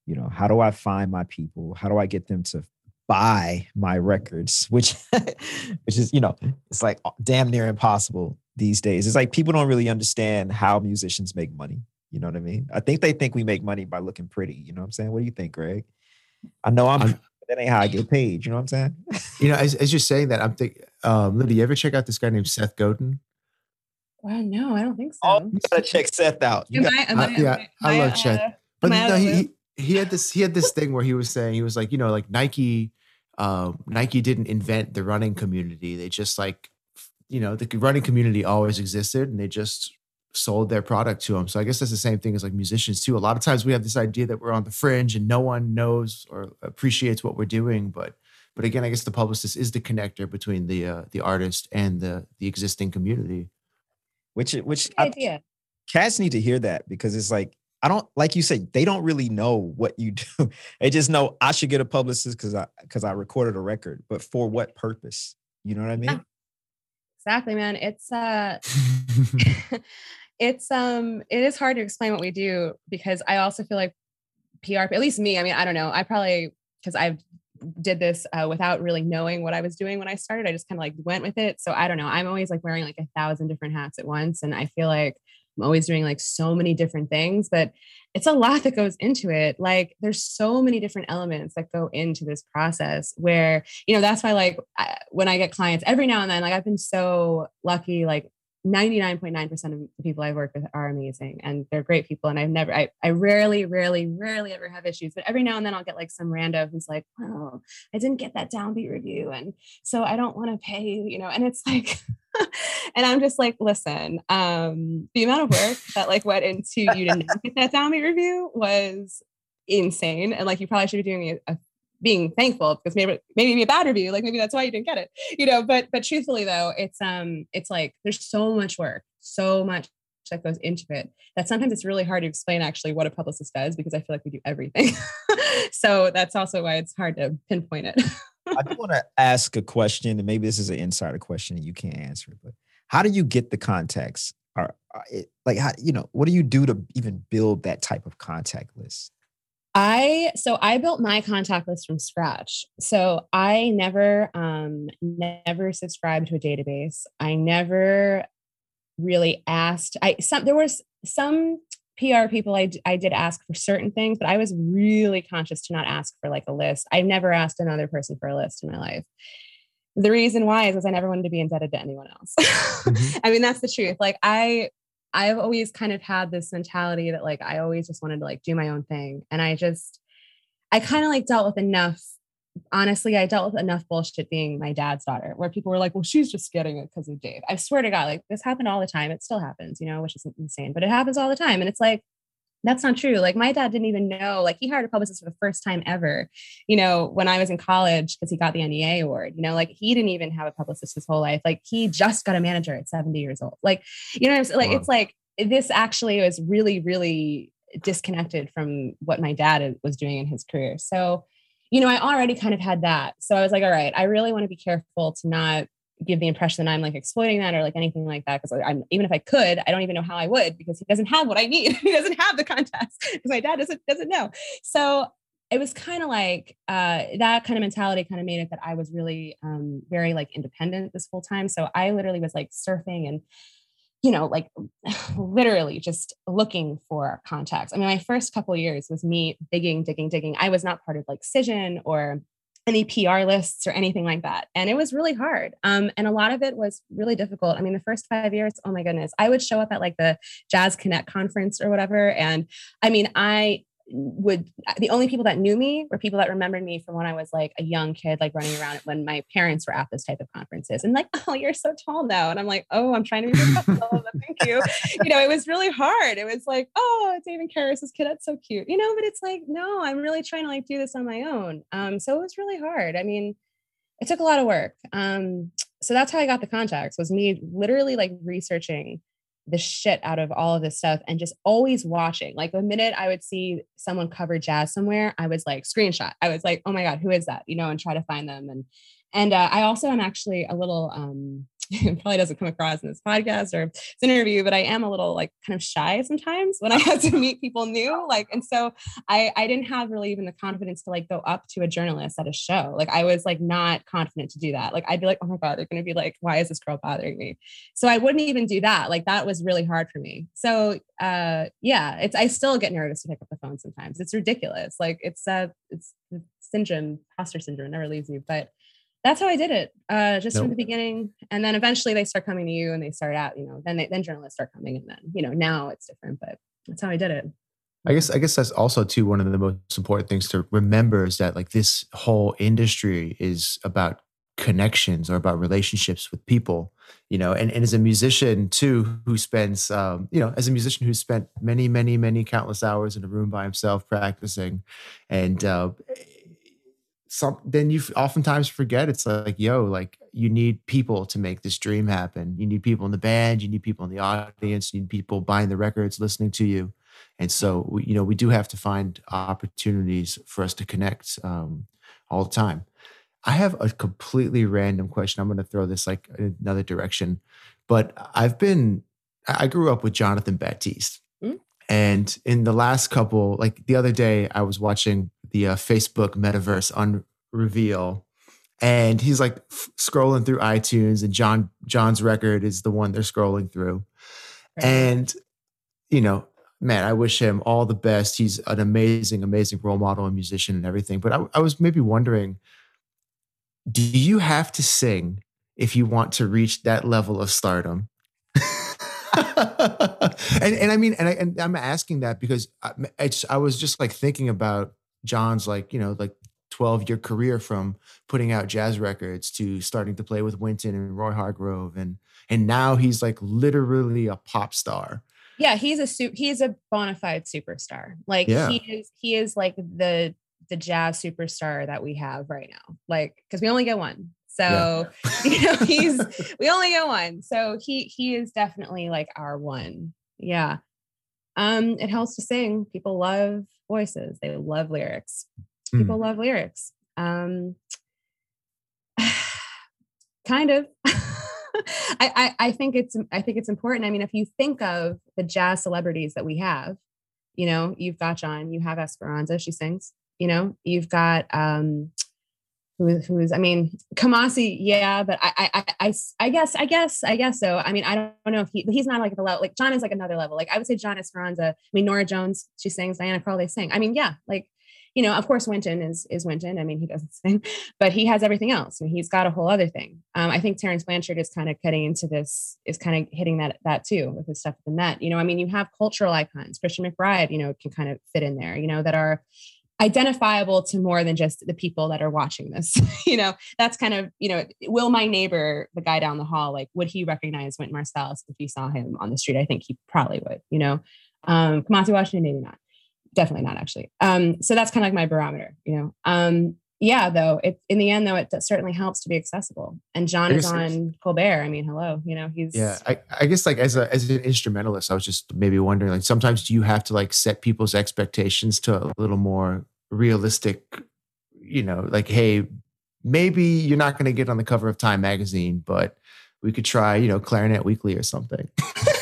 S3: you know, how do I find my people? How do I get them to buy my records? Which which is, you know, it's like damn near impossible these days. It's like people don't really understand how musicians make money. You know what I mean? I think they think we make money by looking pretty. You know what I'm saying? What do you think, Greg? I know I'm. I'm that ain't how I get paid. You know what I'm saying?
S2: you know, as, as you're saying that, I'm thinking, um, Lydia, you ever check out this guy named Seth Godin?
S4: Well, no, I don't think so.
S3: Oh, you gotta check Seth out.
S4: You am
S3: got,
S4: I, am I,
S2: yeah, I, I love uh, Chet. But no, he, he, he had this he had this thing where he was saying he was like, you know, like Nike, um, Nike didn't invent the running community. They just like, you know, the running community always existed, and they just sold their product to them. So I guess that's the same thing as like musicians too. A lot of times we have this idea that we're on the fringe and no one knows or appreciates what we're doing, but but again, I guess the publicist is the connector between the uh, the artist and the the existing community.
S3: Which which idea. cats need to hear that because it's like I don't like you said they don't really know what you do. They just know I should get a publicist because I because I recorded a record, but for what purpose? You know what I mean? Yeah.
S4: Exactly, man. It's uh it's um it is hard to explain what we do because I also feel like PR at least me, I mean, I don't know. I probably because I've did this uh, without really knowing what I was doing when I started. I just kind of like went with it. So I don't know. I'm always like wearing like a thousand different hats at once. And I feel like I'm always doing like so many different things, but it's a lot that goes into it. Like there's so many different elements that go into this process where, you know, that's why like I, when I get clients every now and then, like I've been so lucky, like 99.9% of the people I work with are amazing and they're great people. And I've never, I, I rarely, rarely, rarely ever have issues, but every now and then I'll get like some rando who's like, oh, I didn't get that DownBeat review. And so I don't want to pay, you know, and it's like, and I'm just like, listen, um, the amount of work that like went into you to not get that DownBeat review was insane. And like, you probably should be doing a, a being thankful because maybe maybe be a bad review like maybe that's why you didn't get it you know but but truthfully though it's um it's like there's so much work so much that goes into it that sometimes it's really hard to explain actually what a publicist does because i feel like we do everything. So that's also why it's hard to pinpoint it.
S3: I do want to ask a question and maybe this is an insider question and you can't answer it but how do you get the context or, like how you know what do you do to even build that type of contact list
S4: I so I built my contact list from scratch. So I never um never subscribed to a database. I never really asked. I some there was some PR people I, I did ask for certain things, but I was really conscious to not ask for like a list. I've never asked another person for a list in my life. The reason why is because I never wanted to be indebted to anyone else. mm-hmm. I mean, that's the truth. Like I I've always kind of had this mentality that like I always just wanted to like do my own thing. And I just, I kind of like dealt with enough. Honestly, I dealt with enough bullshit being my dad's daughter, where people were like, well, she's just getting it because of Dave. I swear to God, like this happened all the time. It still happens, you know, which is insane, but it happens all the time. And it's like, that's not true. Like my dad didn't even know, like he hired a publicist for the first time ever, you know, when I was in college because he got the NEA award, you know, like he didn't even have a publicist his whole life. Like he just got a manager at 70 years old. Like, you know, I'm like, wow. it's like this actually was really, really disconnected from what my dad uh, was doing in his career. So, you know, I already kind of had that. So I was like, all right, I really want to be careful to not give the impression that I'm like exploiting that or like anything like that. Cause I'm even if I could, I don't even know how I would because he doesn't have what I need. he doesn't have the contacts because my dad doesn't doesn't know. So it was kind of like uh, that kind of mentality kind of made it that I was really um, very like independent this whole time. So I literally was like surfing and you know, like literally just looking for contacts. I mean, my first couple years was me digging, digging, digging. I was not part of like Cision or any PR lists or anything like that. And it was really hard. Um, and a lot of it was really difficult. I mean, the first five years, oh my goodness, I would show up at like the Jazz Connect conference or whatever. And I mean, I would the only people that knew me were people that remembered me from when I was like a young kid, like running around when my parents were at this type of conferences and like, oh, you're so tall now. And I'm like, oh, I'm trying to be respectful. Thank you. You know, it was really hard. It was like, oh, it's David Karas's kid, that's so cute. You know, but it's like, no, I'm really trying to like do this on my own. Um, so it was really hard. I mean, it took a lot of work. Um, so that's how I got the contacts was me literally like researching the shit out of all of this stuff and just always watching. Like the minute I would see someone cover jazz somewhere, I was like screenshot. I was like, oh my God, who is that? You know, and try to find them. And and uh, I also am actually a little um it probably doesn't come across in this podcast or this interview, but I am a little like kind of shy sometimes when I have to meet people new. Like, and so I I didn't have really even the confidence to like go up to a journalist at a show. Like I was like not confident to do that. Like I'd be like, oh my God, they're gonna be like, why is this girl bothering me? So I wouldn't even do that. Like that was really hard for me. So uh yeah, it's I still get nervous to pick up the phone sometimes. It's ridiculous. Like it's uh it's syndrome, imposter syndrome never leaves you. But that's how I did it, uh, just nope. from the beginning. And then eventually they start coming to you and they start out, you know, then they, then journalists start coming and then, you know, now it's different, but that's how I did it.
S2: I guess I guess that's also too one of the most important things to remember is that like this whole industry is about connections or about relationships with people, you know, and, and as a musician too, who spends um, you know, as a musician who spent many, many, many countless hours in a room by himself practicing and uh, some then you oftentimes forget it's like yo like you need people to make this dream happen. You need people in the band you need people in the audience you need people buying the records listening to you. And so we, you know we do have to find opportunities for us to connect um, all the time. I have a completely random question. I'm going to throw this like another direction but i've been i grew up with jonathan batiste. Mm. and in the last couple like the other day i was watching the uh, Facebook metaverse on reveal and he's like f- scrolling through iTunes and Jon Jon's record is the one they're scrolling through. Right. And you know, man, I wish him all the best. He's an amazing amazing role model and musician and everything. But I, I was maybe wondering do you have to sing if you want to reach that level of stardom? and and I mean, and, I, and I'm asking that because I, I was just like thinking about Jon's like, you know, like 12 year career from putting out jazz records to starting to play with Wynton and Roy Hargrove and and now he's like literally a pop star.
S4: Yeah, he's a su- he's a bona fide superstar. Like yeah. he is he is like the the jazz superstar that we have right now. Like cuz we only get one. So, yeah. you know, he's we only get one. So he he is definitely like our one. Yeah. Um it helps to sing. People love voices. They love lyrics. People mm. love lyrics. Um, kind of. I, I, I think it's I think it's important. I mean, if you think of the jazz celebrities that we have, you know, you've got Jon, you have Esperanza, she sings. You know, you've got um, who, who's I mean Kamasi, yeah, but I, I I I guess I guess I guess so. I mean I don't know if he he's not like the level like Jon is like another level. Like I would say Jon Esperanza. I mean Norah Jones, she sings. Diana Krall, they sing. I mean yeah, like you know, of course Wynton is is Wynton. I mean he doesn't sing, but he has everything else. I mean, he's got a whole other thing. Um, I think Terence Blanchard is kind of cutting into this is kind of hitting that that too with his stuff with the Met. You know, I mean you have cultural icons. Christian McBride, you know, can kind of fit in there. You know that are identifiable to more than just the people that are watching this you know that's kind of you know will my neighbor the guy down the hall like would he recognize Wynton Marsalis if he saw him on the street i think he probably would you know Um, Kamasi Washington, maybe not. Definitely not actually. Um, so that's kind of like my barometer, you know. Um, yeah, though, it in the end, though, it certainly helps to be accessible. And Jon is on Colbert. I mean, hello, you know, he's
S2: yeah. I, I guess like as a as an instrumentalist, I was just maybe wondering, like sometimes do you have to like set people's expectations to a little more realistic, you know, like hey, maybe you're not going to get on the cover of Time magazine, but we could try, you know, Clarinet Weekly or something.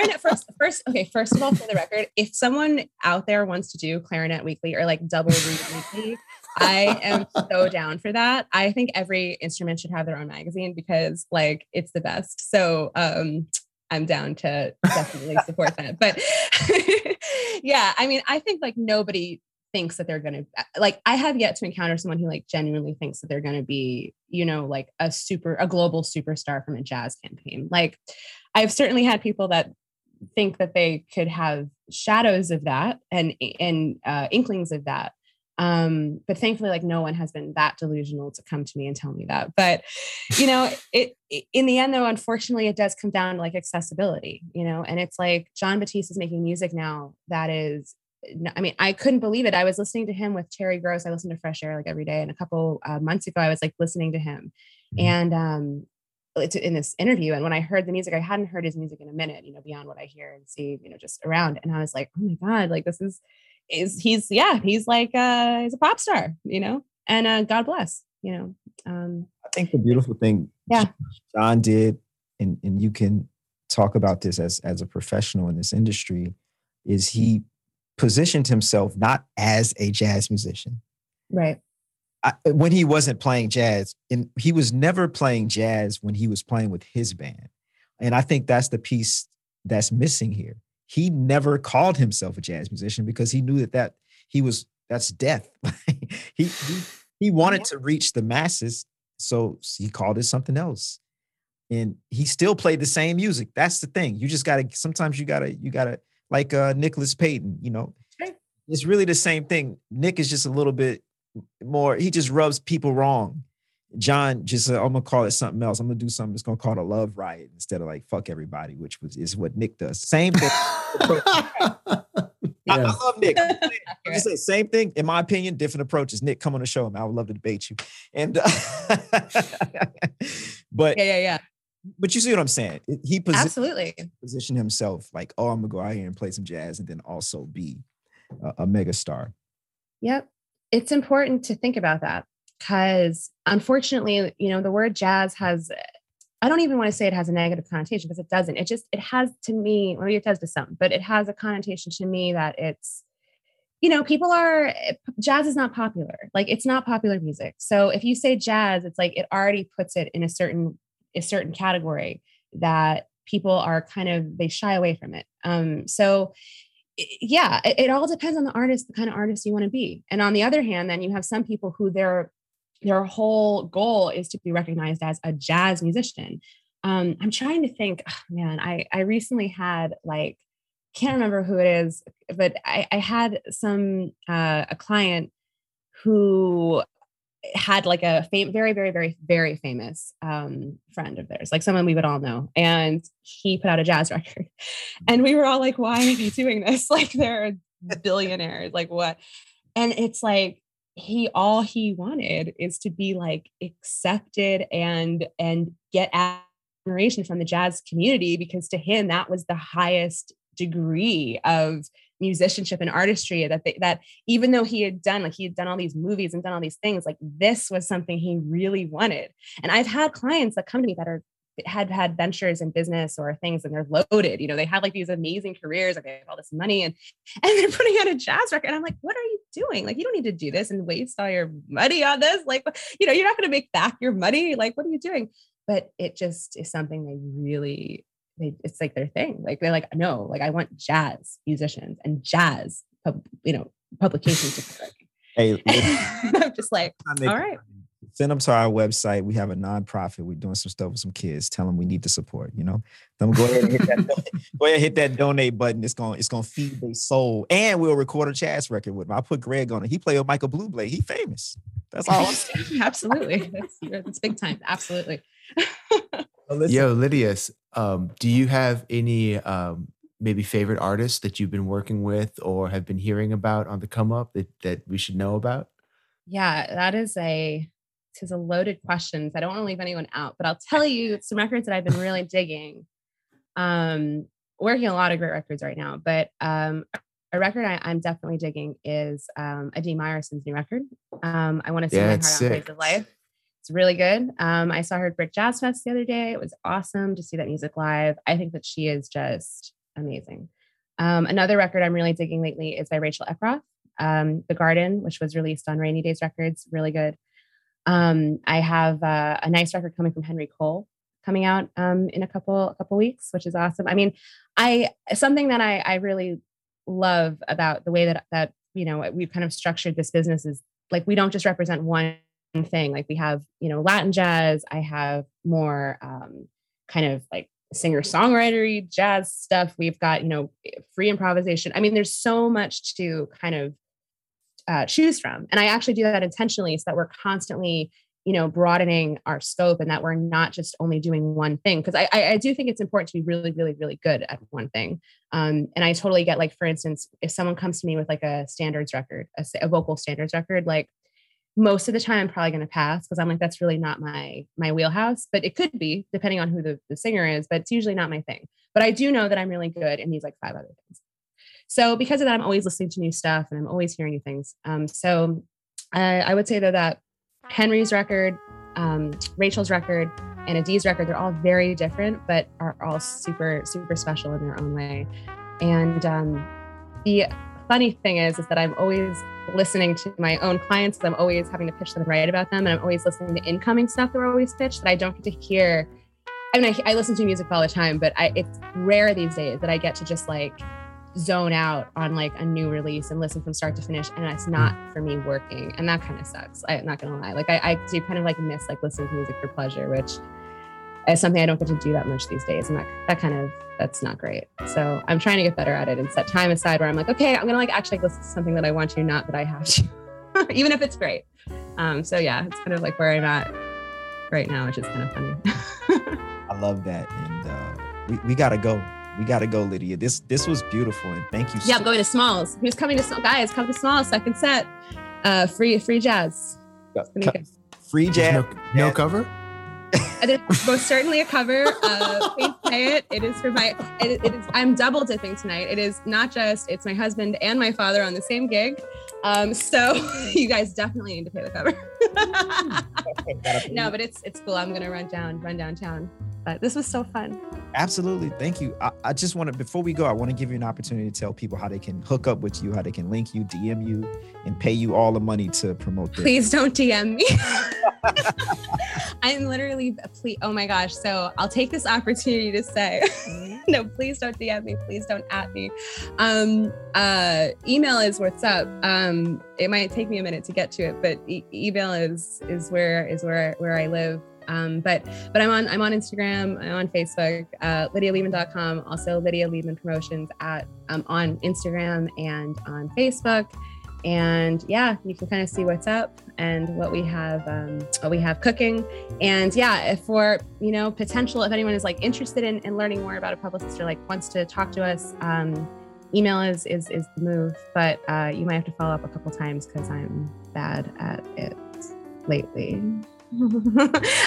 S4: clarinet first. First, okay. First of all, for the record, if someone out there wants to do clarinet weekly or like double reed weekly, I am so down for that. I think every instrument should have their own magazine because like it's the best. So um I'm down to definitely support that. But yeah, I mean, I think like nobody thinks that they're going to like i have yet to encounter someone who like genuinely thinks that they're going to be you know like a super a global superstar from a jazz campaign like I've certainly had people that think that they could have shadows of that and and uh, inklings of that. Um, but thankfully, like no one has been that delusional to come to me and tell me that. But you know, it, it in the end, though, unfortunately, it does come down to like accessibility. You know, and it's like Jon Batiste is making music now that is I mean, I couldn't believe it. I was listening to him with Terry Gross. I listen to Fresh Air like every day. And a couple uh, months ago, I was like listening to him. Mm-hmm. And um, in this interview and when i heard the music i hadn't heard his music in a minute you know beyond what i hear and see you know just around and i was like oh my god like this is is he's yeah he's like uh he's a pop star you know and uh god bless you know um
S3: i think the beautiful thing
S4: yeah.
S3: Jon did and and you can talk about this as as a professional in this industry is he positioned himself not as a jazz musician.
S4: Right
S3: I, when he wasn't playing jazz, and he was never playing jazz when he was playing with his band. And I think that's the piece that's missing here. He never called himself a jazz musician because he knew that that he was that's death. he, he he wanted to reach the masses, so he called it something else. And he still played the same music. That's the thing. You just gotta sometimes you gotta you gotta like uh Nicholas Payton, you know. It's really the same thing. Nick is just a little bit more. He just rubs people wrong. Jon just uh, I'm gonna call it something else. I'm gonna do something that's gonna call it a love riot instead of like fuck everybody, which was is what Nick does. Same thing. yeah. I, I, love Nick. I'm just say same thing. In my opinion, different approaches. Nick, come on the show. Man. I would love to debate you. And uh, but
S4: yeah, yeah, yeah.
S3: But you see what I'm saying? He posi-
S4: absolutely
S3: positioned himself like, oh, I'm gonna go out here and play some jazz and then also be a, a mega star.
S4: Yep it's important to think about that because unfortunately, you know, the word jazz has I don't even want to say it has a negative connotation because it doesn't. It just it has to me, maybe it does to some, but it has a connotation to me that it's you know, people are jazz is not popular. Like it's not popular music. So if you say jazz, it's like it already puts it in a certain a certain category that people are kind of they shy away from it. Um so yeah, it, it all depends on the artist, the kind of artist you want to be. And on the other hand, then you have some people who their their whole goal is to be recognized as a jazz musician. Um, I'm trying to think, oh, man, I I recently had like can't remember who it is, but I, I had some uh, a client who had like a fam- very, very, very, very famous um, friend of theirs, like someone we would all know. And he put out a jazz record. And we were all like, why are you doing this? Like they're billionaires, like what? And it's like he all he wanted is to be like accepted and and get admiration from the jazz community because to him that was the highest degree of musicianship and artistry that they, that even though he had done like he had done all these movies and done all these things like this was something he really wanted. And i've had clients that come to me that are had had ventures in business or things and they're loaded you know they have like these amazing careers like they have all this money and and they're putting out a jazz record. And i'm like what are you doing? Like you don't need to do this and waste all your money on this. Like you know you're not going to make back your money. Like what are you doing? But it just is something they really they, it's like their thing. Like they're like, no, like I want jazz musicians and jazz, pub, you know, publications. hey, I'm just like, all right.
S3: Send them to our website. We have a nonprofit. We're doing some stuff with some kids. Tell them we need the support. You know, them go ahead and hit that. go ahead and hit that donate button. It's gonna It's going to feed their soul. And we'll record a jazz record with them. I put Greg on it. He played with Michael Bublé. He famous. That's all.
S4: Absolutely. That's, that's big time. Absolutely.
S2: Yo, Lydius, um, do you have any um, maybe favorite artists that you've been working with or have been hearing about on the come up that that we should know about?
S4: Yeah, that is a this is a loaded question. I don't want to leave anyone out, but I'll tell you some records that I've been really digging. Um, working a lot of great records right now, but um, a record I, am definitely digging is um, Adi Meyerson's new record. Um, I want to see
S2: yeah,
S4: my heart on Praise of Life. It's really good. Um, I saw her at BRIC Jazz Fest the other day. It was awesome to see that music live. I think that she is just amazing. Um, another record I'm really digging lately is by Rachel Eckroth, um, The Garden, which was released on Rainy Days Records. Really good. Um, I have uh, a nice record coming from Henry Cole coming out um, in a couple a couple weeks, which is awesome. I mean, I something that I, I really love about the way that that you know we've kind of structured this business is like we don't just represent one thing. Like we have you know Latin jazz. I have more um, kind of like singer songwritery jazz stuff. We've got you know free improvisation. I mean, there's so much to kind of uh, choose from. And I actually do that intentionally so that we're constantly, you know, broadening our scope and that we're not just only doing one thing. Because I, I, do think it's important to be really, really, really good at one thing. Um, and I totally get, like, for instance, if someone comes to me with like a standards record, a, a vocal standards record, like most of the time I'm probably going to pass because I'm like, that's really not my my wheelhouse. But it could be depending on who the, the singer is, but it's usually not my thing. But I do know that I'm really good in these like five other things. So because of that, I'm always listening to new stuff and I'm always hearing new things. Um, so uh, I would say though that Henry's record, um, Rachel's record, and Adi's record, they're all very different, but are all super, super special in their own way. And um, the funny thing is, is that I'm always listening to my own clients. I'm always having to pitch them and write about them. And I'm always listening to incoming stuff that we're always pitched that I don't get to hear. I mean, I, I listen to music all the time, but I, it's rare these days that I get to just like zone out on like a new release and listen from start to finish and it's hmm. not for me working and that kind of sucks i'm not gonna lie like I, I do kind of like miss like listening to music for pleasure which is something i don't get to do that much these days and that, that kind of that's not great so i'm trying to get better at it and set time aside where i'm like okay i'm gonna like actually listen to something that i want to not that i have to even if it's great um so yeah it's kind of like where i'm at right now which is kind of funny
S3: i love that and uh we, we gotta go we got to go, Lydia. This this was beautiful, and thank you.
S4: Yeah, so- I'm going to Smalls. Who's coming to Smalls? Guys, come to Smalls. Second set, uh, free free jazz.
S3: Free jazz.
S2: No, no cover.
S4: It is most certainly a cover. Please pay it. It is for my. It, it is. I'm double dipping tonight. It is not just. It's my husband and my father on the same gig. Um, so you guys definitely need to pay the cover. no, but it's it's cool. I'm gonna run down, run downtown. But this was so fun.
S3: Absolutely. Thank you. I, I just want to, before we go, I want to give you an opportunity to tell people how they can hook up with you, how they can link you, DM you, and pay you all the money to promote this.
S4: Please don't DM me. I'm literally, please, oh my gosh. So I'll take this opportunity to say, no, please don't DM me. Please don't at me. Um, uh, email is what's up. Um, it might take me a minute to get to it, but e- email is, is where, is where, where I live. Um, but but I'm on I'm on Instagram, I'm on Facebook, uh, also Lydia Liebman Promotions at um, on Instagram and on Facebook. And yeah, you can kind of see what's up and what we have um, what we have cooking. And yeah, if for you know potential, if anyone is like interested in, in learning more about a publicist or like wants to talk to us, um, email is is is the move. But uh, you might have to follow up a couple times because I'm bad at it lately.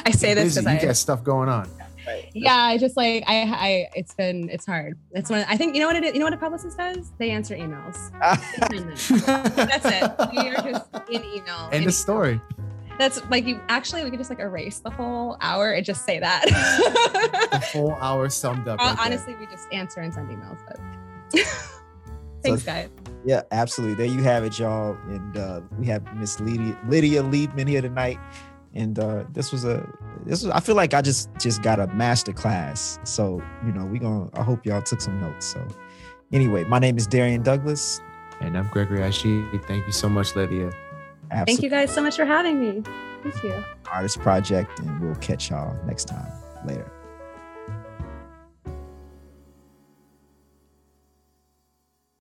S4: I say this because
S2: I
S4: got
S2: stuff going on.
S4: Right. Yeah, I just like I I it's been it's hard. It's one I think you know what it is. You know what a publicist does? They answer emails. That's it. We are just in email.
S2: End of story.
S4: That's like you actually we could just like erase the whole hour and just say that.
S2: the whole hour summed up.
S4: Right Honestly, there. we just answer and send emails. But thanks, so, guys.
S3: Yeah, absolutely. There you have it, y'all. And uh, we have Miss Lydia Lydia Liebman here tonight and uh, this was a this was I feel like I just just got a master class. So you know we gonna I hope y'all took some notes. So anyway, my name is Darrian Douglas,
S2: and I'm Gregory Agid. Thank you so much, Lydia.
S4: Absolutely. Thank you guys so much for having me. Thank you.
S3: Artist Project, and we'll catch y'all next time. Later.